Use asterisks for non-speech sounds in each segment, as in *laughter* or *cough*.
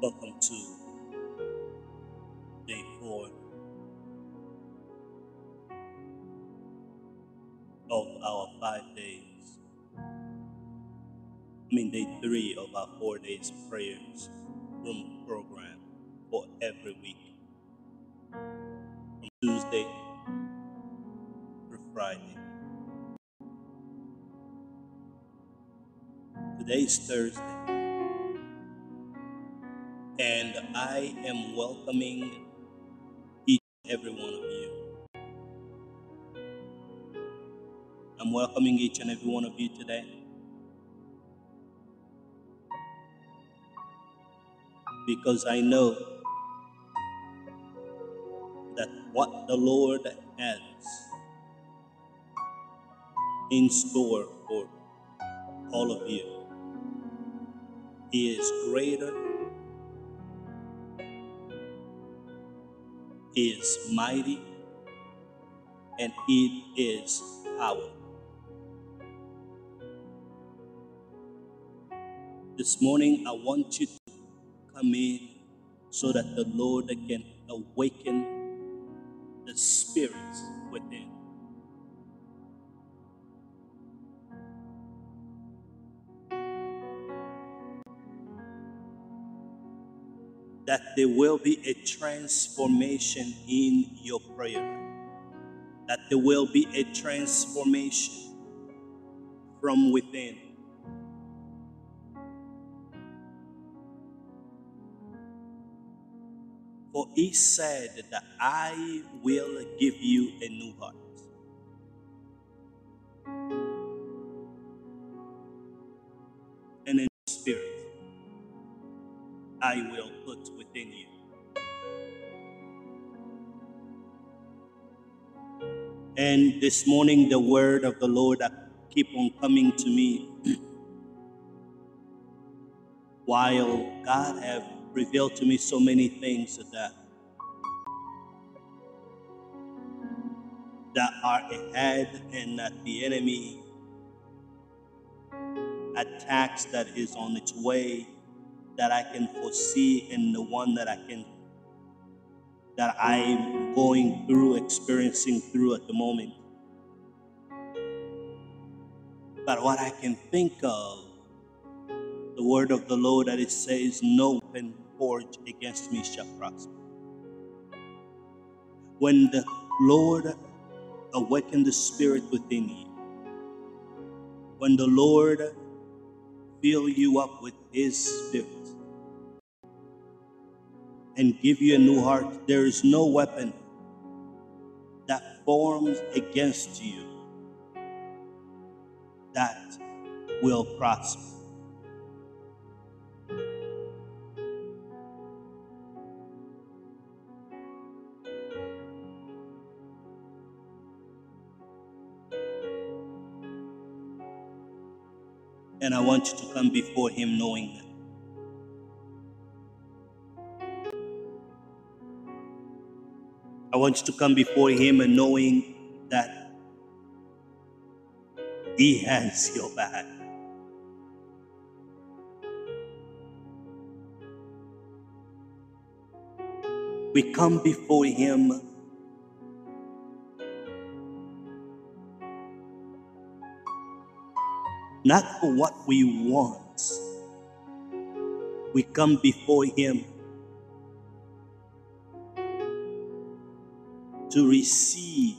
Welcome to day four of our five days. I mean, day three of our four days of prayers Today is Thursday, and I am welcoming each and every one of you. I'm welcoming each and every one of you today because I know that what the Lord has in store for all of you is greater, is mighty, and it is power. This morning, I want you to come in so that the Lord can awaken the spirits That there will be a transformation in your prayer. That there will be a transformation from within. For he said that I will give you a new heart and a new spirit I will And this morning, the word of the Lord keep on coming to me. *clears throat* While God have revealed to me so many things that that are ahead and that the enemy attacks that is on its way that I can foresee and the one that I can that I'm going through experiencing through at the moment. But what I can think of the word of the Lord that it says no weapon forged against me shall prosper. When the Lord awaken the spirit within you when the Lord fill you up with his spirit and give you a new heart, there is no weapon forms against you that will prosper. And I want you to come before him knowing that. Want you to come before him and knowing that he has your back. We come before him not for what we want. We come before him to receive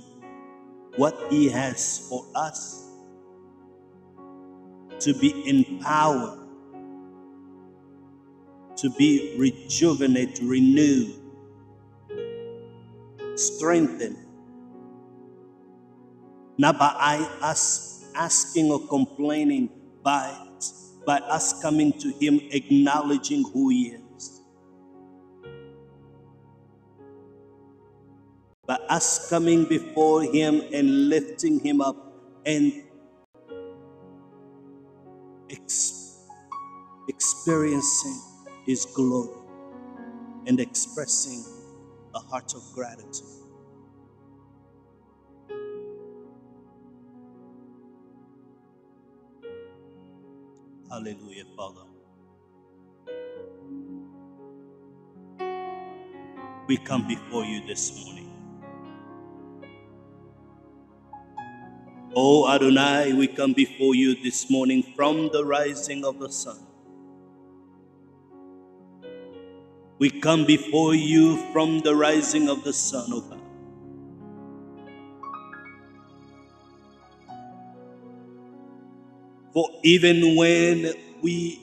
what he has for us, to be empowered, to be rejuvenated, renewed, strengthened, not by us asking or complaining, but by us coming to him acknowledging who he is. By us coming before Him and lifting Him up and ex- experiencing His glory and expressing a heart of gratitude. Hallelujah, Father. We come before you this morning. Oh Adonai, we come before you this morning from the rising of the sun. We come before you from the rising of the sun, oh God. For even when we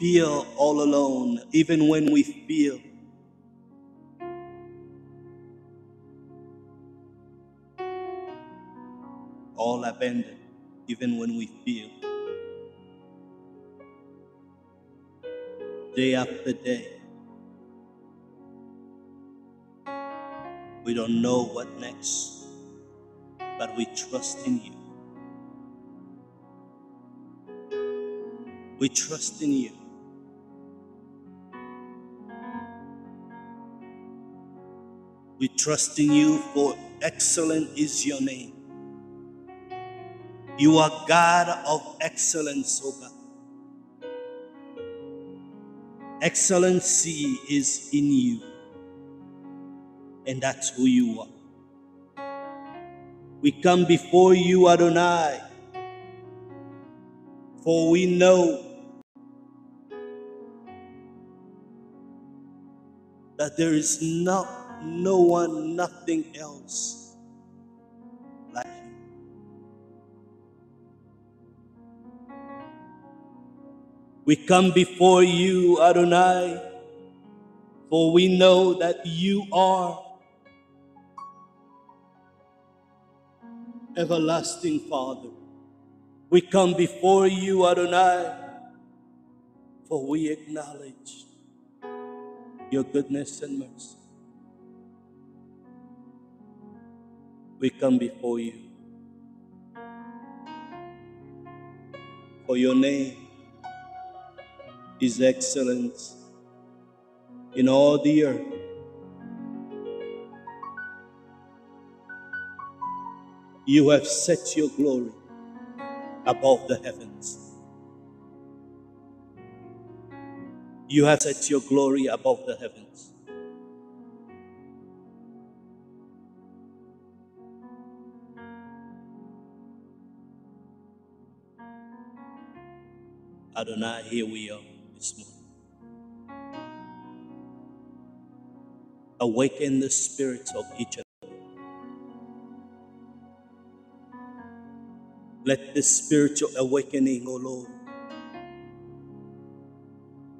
feel all alone, even when we feel abandoned, even when we feel day after day, we don't know what next but we trust in you. We trust in you. We trust in you, for excellent is your name. You are God of excellence, O God. Excellency is in you, and that's who you are. We come before you, Adonai, for we know that there is not, no one, nothing else We come before you, Adonai, for we know that you are everlasting Father. We come before you, Adonai, for we acknowledge your goodness and mercy. We come before you, for your name is excellent in all the earth. You have set your glory above the heavens. You have set your glory above the heavens. Adonai, here we are this morning. Awaken the spirits of each other. Let this spiritual awakening, O Lord,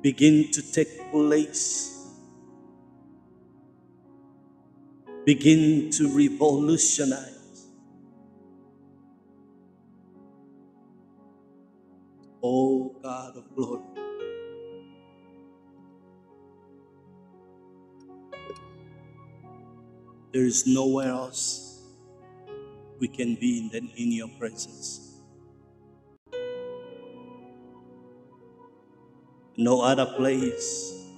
begin to take place. Begin to revolutionize. O God of glory. There is nowhere else we can be than in your presence. No other place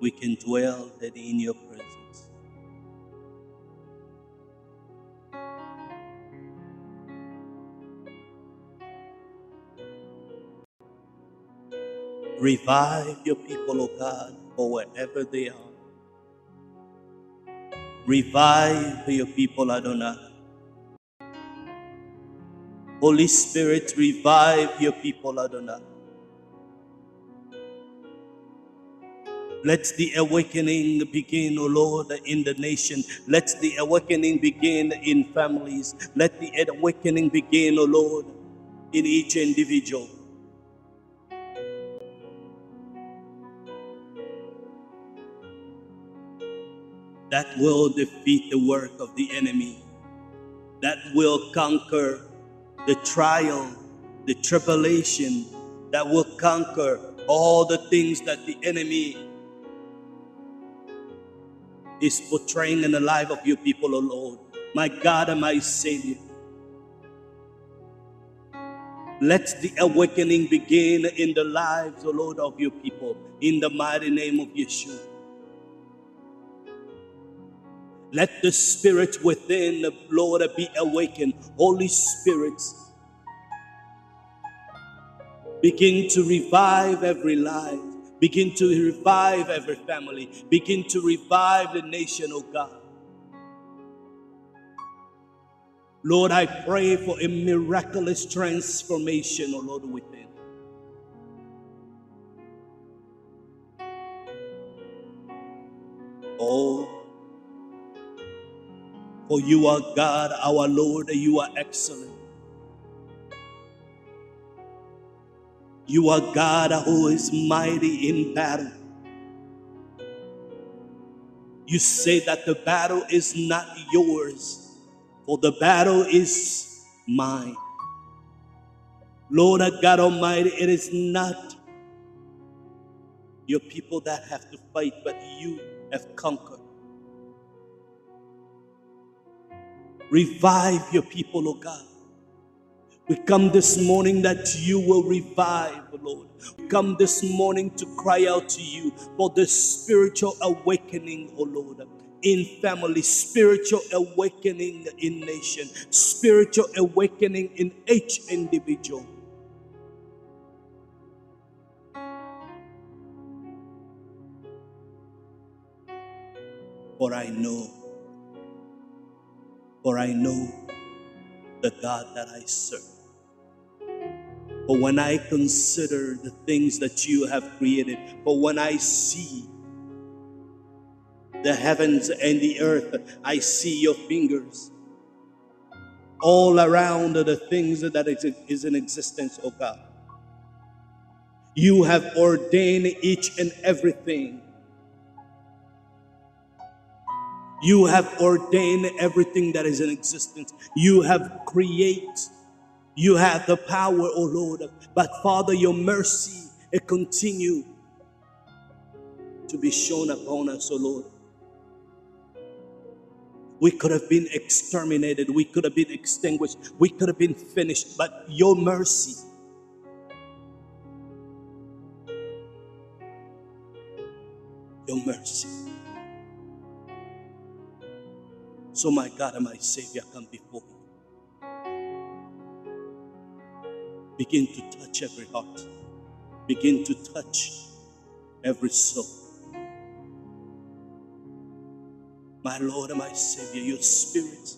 we can dwell than in your presence. Revive your people, O God, for wherever they are. Revive your people, Adonai. Holy Spirit, revive your people, Adonai. Let the awakening begin, O Lord, in the nation. Let the awakening begin in families. Let the awakening begin, O Lord, in each individual. That will defeat the work of the enemy. That will conquer the trial, the tribulation. That will conquer all the things that the enemy is portraying in the life of your people, O Lord. My God and my Savior. Let the awakening begin in the lives, O Lord, of your people, in the mighty name of Yeshua. Let the spirit within, the Lord, be awakened. Holy Spirit, begin to revive every life. Begin to revive every family. Begin to revive the nation, oh God. Lord, I pray for a miraculous transformation, oh Lord, within. For you are God, our Lord, and you are excellent. You are God who is mighty in battle. You say that the battle is not yours, for the battle is mine. Lord God Almighty, it is not your people that have to fight, but you have conquered. Revive your people, oh God. We come this morning that you will revive, Lord. We come this morning to cry out to you for the spiritual awakening, oh Lord. In family, spiritual awakening in nation, spiritual awakening in each individual. For I know for I know the God that I serve. For when I consider the things that you have created, for when I see the heavens and the earth, I see your fingers all around the things that is in existence, oh God. You have ordained each and everything You have ordained everything that is in existence. You have created. You have the power, O oh Lord. But Father, your mercy, it continue to be shown upon us, O oh Lord. We could have been exterminated. We could have been extinguished. We could have been finished. But your mercy, your mercy So, my God and my Savior, come before you. Begin to touch every heart, begin to touch every soul. My Lord and my Savior, your Spirit,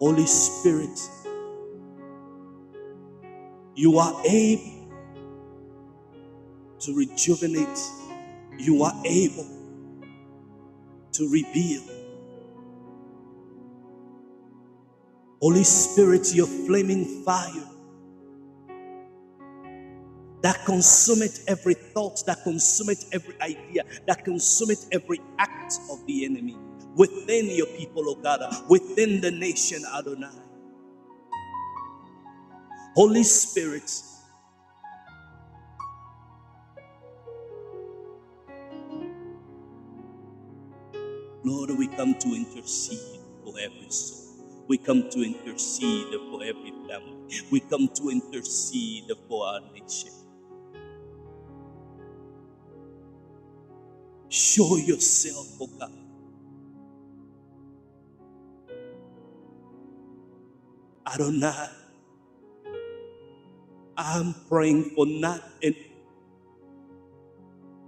Holy Spirit, you are able to rejuvenate, you are able to reveal. Holy Spirit, your flaming fire that consumeth every thought, that consumeth every idea, that consumeth every act of the enemy within your people, oh God, within the nation, Adonai. Holy Spirit, Lord, we come to intercede for every soul. We come to intercede for every family. We come to intercede for our nation. Show yourself, oh God. Adonai, I'm praying for not an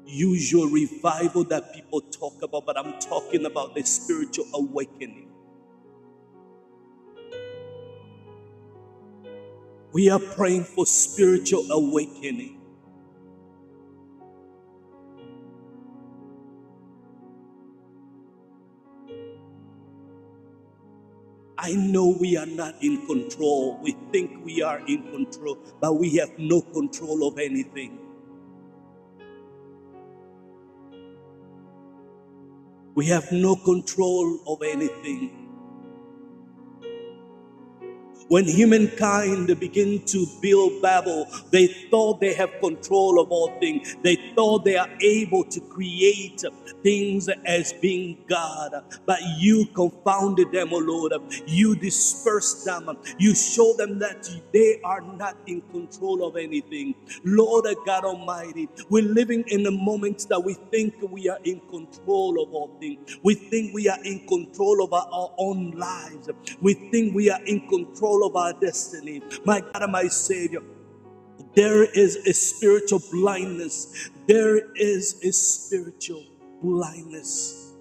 usual revival that people talk about, but I'm talking about the spiritual awakening. We are praying for spiritual awakening. I know we are not in control. We think we are in control, but we have no control of anything. We have no control of anything. When humankind begin to build Babel, they thought they have control of all things. They thought they are able to create things as being God. But you confounded them, O Lord. You dispersed them. You showed them that they are not in control of anything. Lord God Almighty, we're living in the moments that we think we are in control of all things. We think we are in control of our own lives. We think we are in control control of our destiny. My God and my Savior, there is a spiritual blindness. There is a spiritual blindness.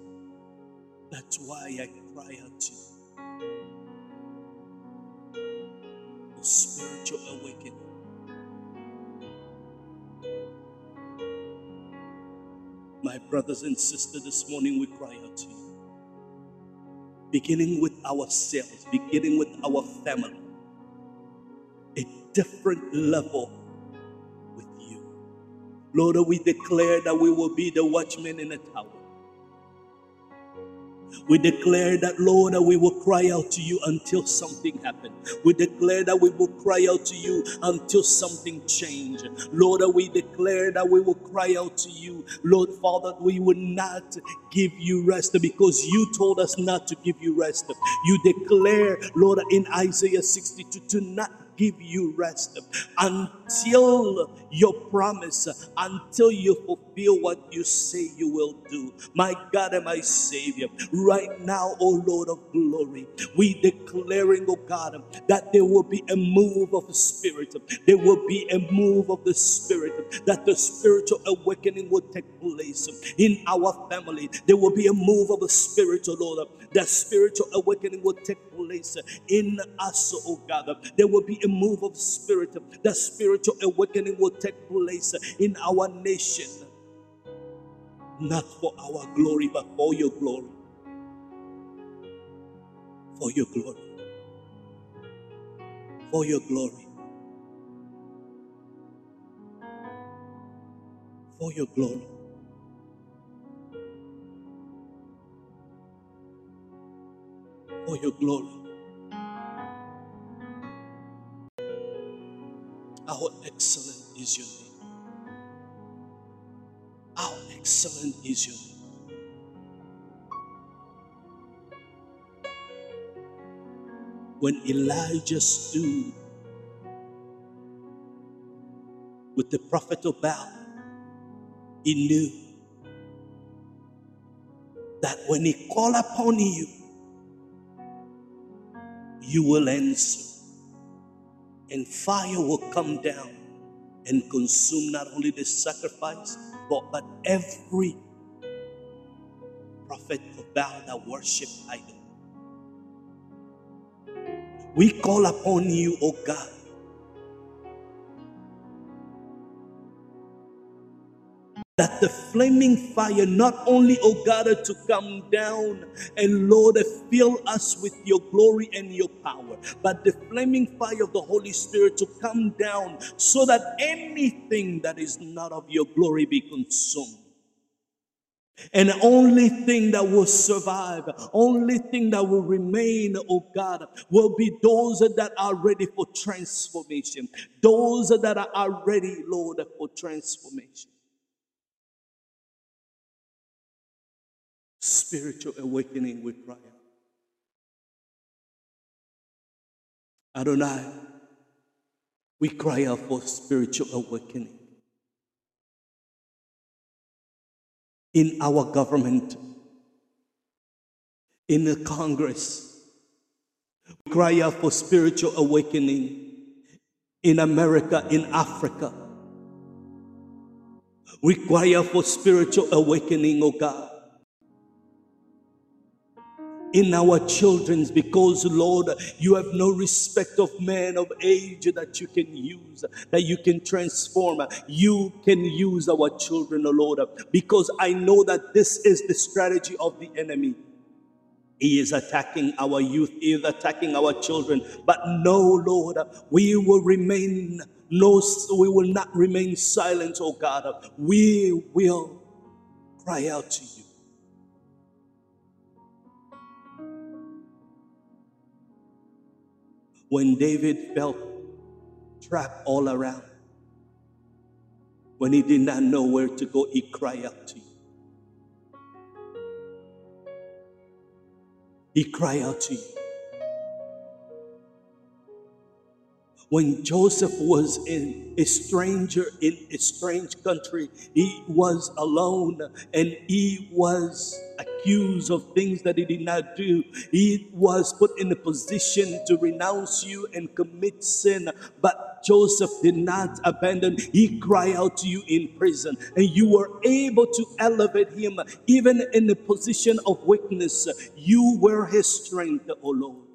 That's why I cry out to you. For spiritual awakening. My brothers and sisters, this morning we cry out to you beginning with ourselves, beginning with our family, a different level with you. Lord, we declare that we will be the watchmen in the tower. We declare that, Lord, that we will cry out to you until something happens. We declare that we will cry out to you until something change. Lord, that we declare that we will cry out to you. Lord, Father, we will not give you rest because you told us not to give you rest. You declare, Lord, in Isaiah 62 to not give you rest until your promise, until you fulfill what you say you will do. My God and my Savior, right now, O Lord of glory, we declaring, O God, that there will be a move of the Spirit. There will be a move of the Spirit, that the spiritual awakening will take place in our family. There will be a move of the Spirit, O Lord. That spiritual awakening will take place in us, O God. There will be a move of spirit. The spiritual awakening will take place in our nation. Not for our glory, but for your glory. For your glory. For your glory. For your glory. For your glory. How excellent is your name. How excellent is your name. When Elijah stood with the prophet of Baal, he knew that when he called upon you, you will answer and fire will come down and consume not only the sacrifice, but, but every prophet of Baal that worship idol. We call upon you, O God, that the flaming fire not only, oh God, to come down and Lord, fill us with your glory and your power, but the flaming fire of the Holy Spirit to come down so that anything that is not of your glory be consumed. And only thing that will survive, only thing that will remain, oh God, will be those that are ready for transformation. Those that are ready, Lord, for transformation. Spiritual awakening we cry out. Adonai, we cry out for spiritual awakening. In our government, in the Congress, we cry out for spiritual awakening in America, in Africa. We cry out for spiritual awakening, oh God in our children's because Lord, you have no respect of man of age that you can use, that you can transform. You can use our children, oh Lord, because I know that this is the strategy of the enemy. He is attacking our youth, he is attacking our children. But no, Lord, we will remain, no, we will not remain silent, oh God. We will cry out to you. When David felt trapped all around, when he did not know where to go, he cried out to you. He cried out to you. When Joseph was in a stranger in a strange country, he was alone and he was accused of things that he did not do. He was put in a position to renounce you and commit sin. But Joseph did not abandon. He cried out to you in prison, and you were able to elevate him even in a position of weakness. You were his strength, O Lord.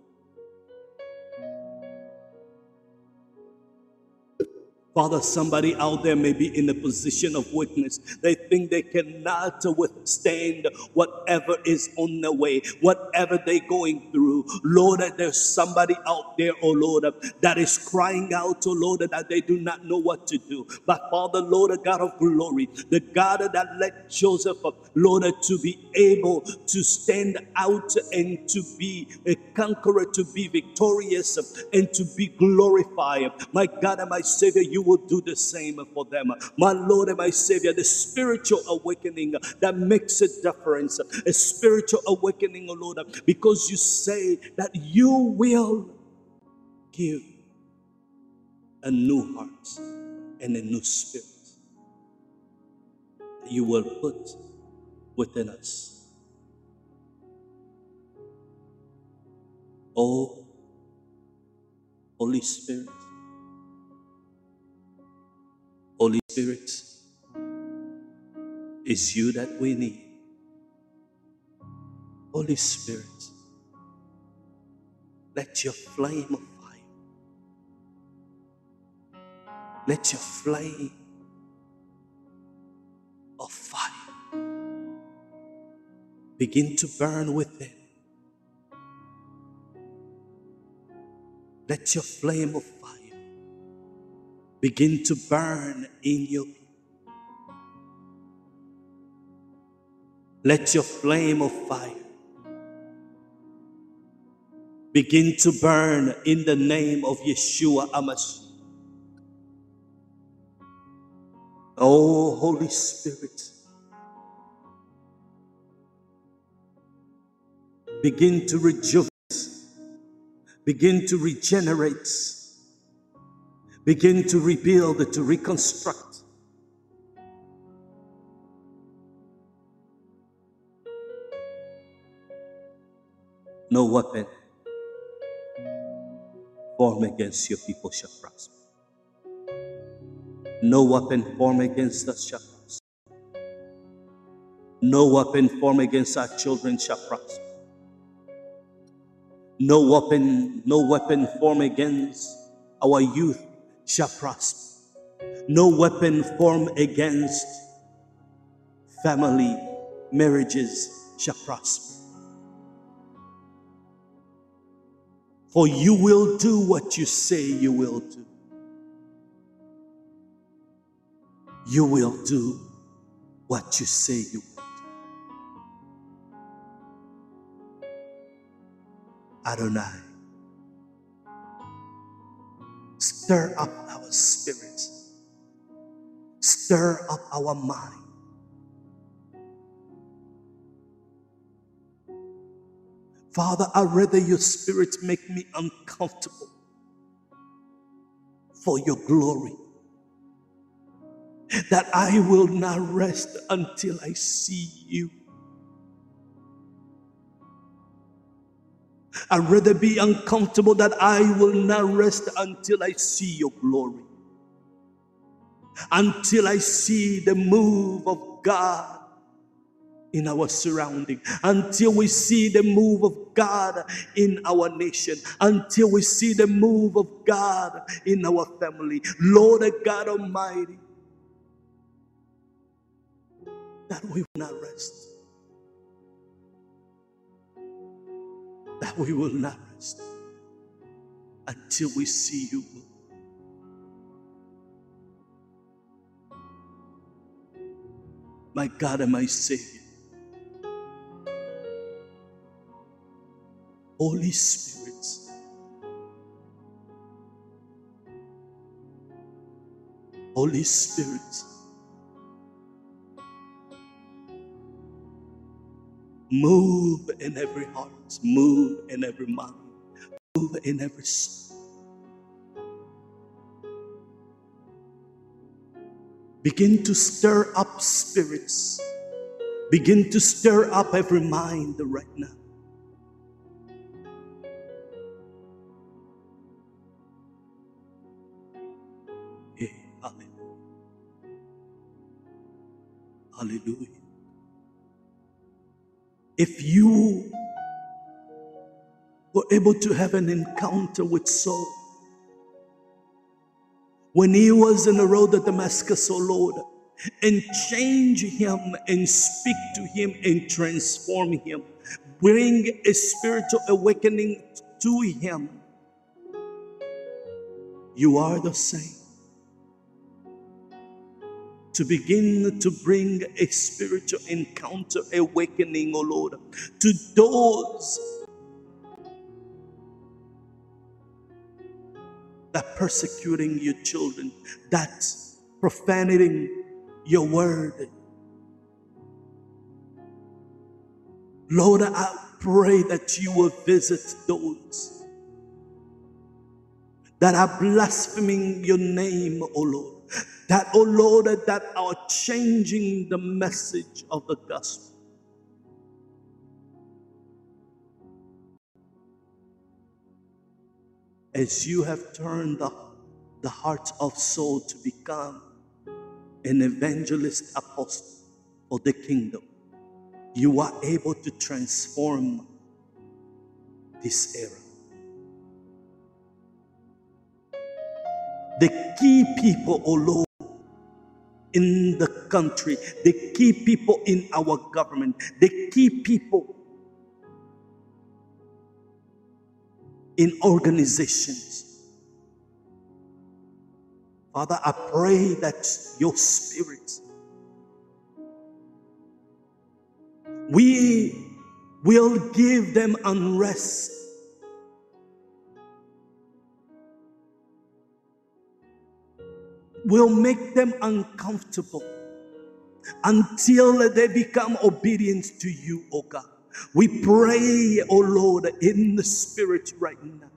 Father, somebody out there may be in a position of weakness. They think they cannot withstand whatever is on their way, whatever they're going through. Lord, there's somebody out there, oh Lord, that is crying out, oh Lord, that they do not know what to do. But Father, Lord, God of glory, the God that led Joseph, Lord, to be able to stand out and to be a conqueror, to be victorious and to be glorified. My God and my Savior, you you will do the same for them. My Lord and my Savior, the spiritual awakening that makes a difference, a spiritual awakening, oh Lord, because you say that you will give a new heart and a new spirit that you will put within us. Oh, Holy Spirit, Holy Spirit, it's you that we need. Holy Spirit, let your flame of fire, let your flame of fire begin to burn within. Let your flame of fire begin to burn in you. Let your flame of fire begin to burn in the name of Yeshua Amash. Oh, Holy Spirit, begin to rejuvenate, begin to regenerate begin to rebuild, to reconstruct. No weapon formed against your people shall prosper. No weapon formed against us shall prosper. No weapon formed against our children shall prosper. No weapon, no weapon formed against our youth shall prosper. No weapon formed against family marriages shall prosper. For you will do what you say you will do. You will do what you say you will do. Adonai. Stir up our spirits. Stir up our mind. Father, I rather your spirit make me uncomfortable for your glory. That I will not rest until I see you. I'd rather be uncomfortable that I will not rest until I see your glory. Until I see the move of God in our surrounding, until we see the move of God in our nation, until we see the move of God in our family. Lord God Almighty, that we will not rest that we will not rest until we see you. My God and my Savior. Holy Spirit. Holy Spirit. Move in every heart, move in every mind, move in every soul. Begin to stir up spirits. Begin to stir up every mind right now. Hallelujah. Hallelujah. If you were able to have an encounter with Saul when he was in the road to Damascus, oh Lord, and change him and speak to him and transform him, bring a spiritual awakening to him. You are the same. To begin to bring a spiritual encounter, awakening, oh Lord, to those that persecuting your children, that profaning your word. Lord, I pray that you will visit those that are blaspheming your name, O Lord. That, O Lord, that are changing the message of the gospel. As you have turned the, the heart of Saul to become an evangelist apostle for the kingdom, you are able to transform this era. The key people, oh Lord, in the country, the key people in our government, the key people in organizations. Father, I pray that your spirit, we will give them unrest. Will make them uncomfortable until they become obedient to you, oh God. We pray, oh Lord, in the spirit right now.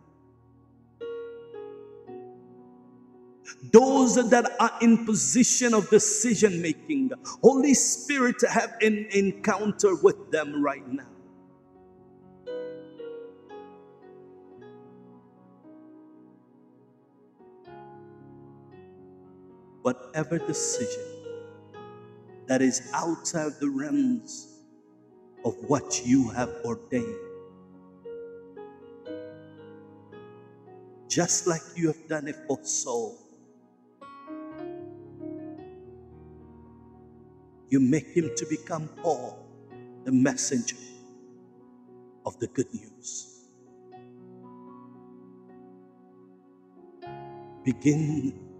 Those that are in position of decision making, Holy Spirit, have an encounter with them right now. Whatever decision that is outside the realms of what you have ordained, just like you have done it for Saul You make him to become Paul, the messenger of the good news. Begin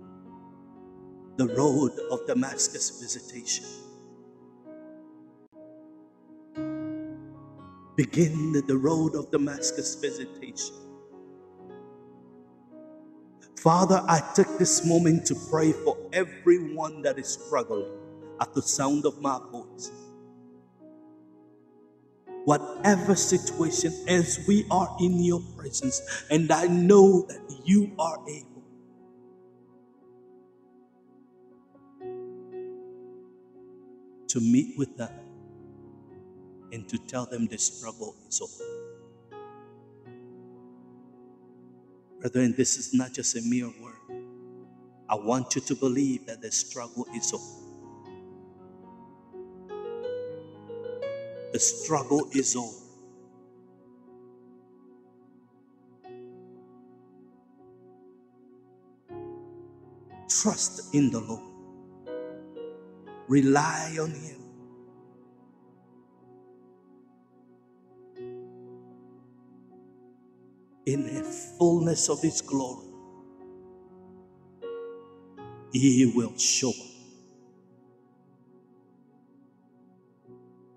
the road of Damascus visitation. Begin the road of Damascus visitation. Father, I take this moment to pray for everyone that is struggling at the sound of my voice. Whatever situation, as we are in your presence, and I know that you are able. To meet with them and to tell them the struggle is over. Brethren, this is not just a mere word. I want you to believe that the struggle is over. The struggle is over. Trust in the Lord. Rely on Him. In the fullness of His glory, He will show up.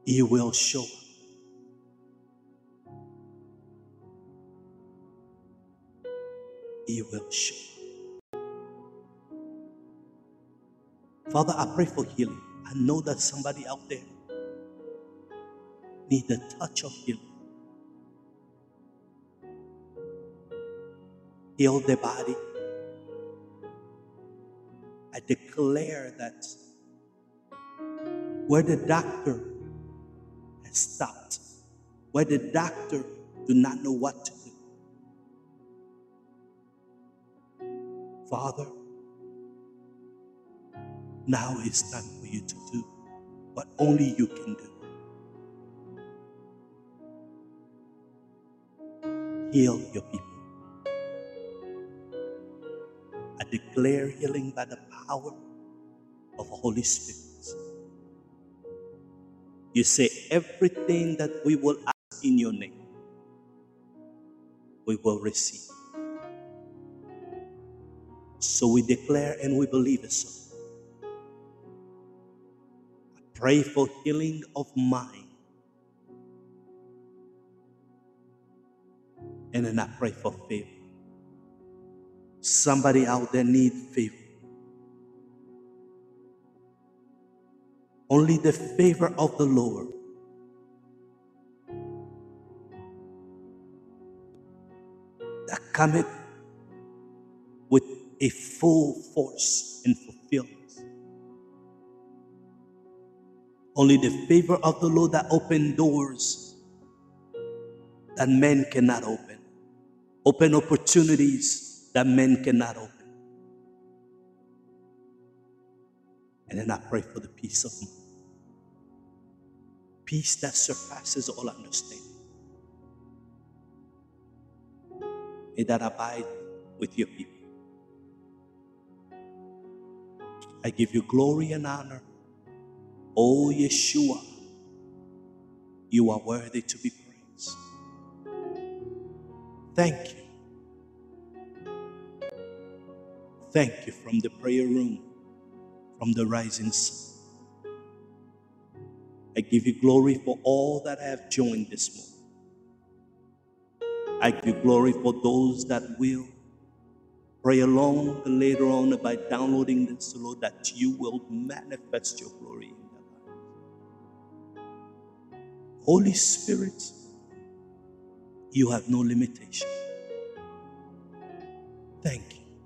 He will show up. He will show Father, I pray for healing. I know that somebody out there need the touch of healing. Heal their body. I declare that where the doctor has stopped, where the doctor do not know what to do. Father, now it's time for you to do what only you can do. Heal your people. I declare healing by the power of the Holy Spirit. You say everything that we will ask in your name, we will receive. So we declare and we believe it so. Pray for healing of mind. And then I pray for favor. Somebody out there need favor. Only the favor of the Lord that cometh with a full force and fulfillment. Only the favor of the Lord that open doors that men cannot open. Open opportunities that men cannot open. And then I pray for the peace of mind. Peace that surpasses all understanding. May that abide with your people. I give you glory and honor. Oh, Yeshua, you are worthy to be praised. Thank you. Thank you from the prayer room, from the rising sun. I give you glory for all that have joined this morning. I give you glory for those that will pray along later on by downloading this, Lord, that you will manifest your glory Holy Spirit, you have no limitation. Thank you.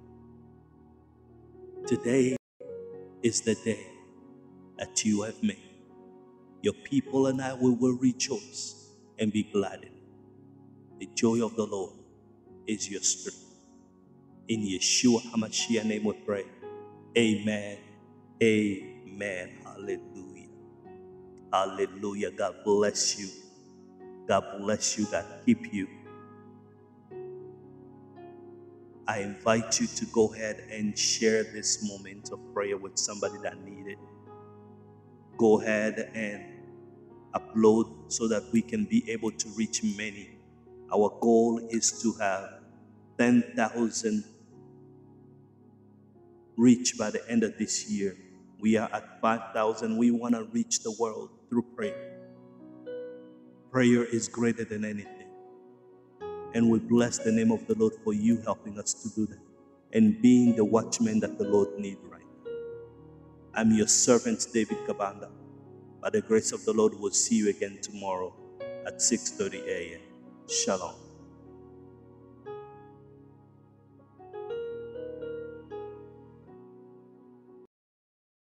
Today is the day that you have made. Your people and I we will rejoice and be glad in it. The joy of the Lord is your strength. In Yeshua HaMashiach name we pray. Amen. Amen. Hallelujah. Hallelujah. God bless you. God bless you. God keep you. I invite you to go ahead and share this moment of prayer with somebody that need it. Go ahead and upload so that we can be able to reach many. Our goal is to have 10,000 reach by the end of this year. We are at 5,000. We want to reach the world through prayer. Prayer is greater than anything. And we bless the name of the Lord for you helping us to do that and being the watchman that the Lord needs right now. I'm your servant, David Kabanda. By the grace of the Lord, we'll see you again tomorrow at 6:30 a.m. Shalom.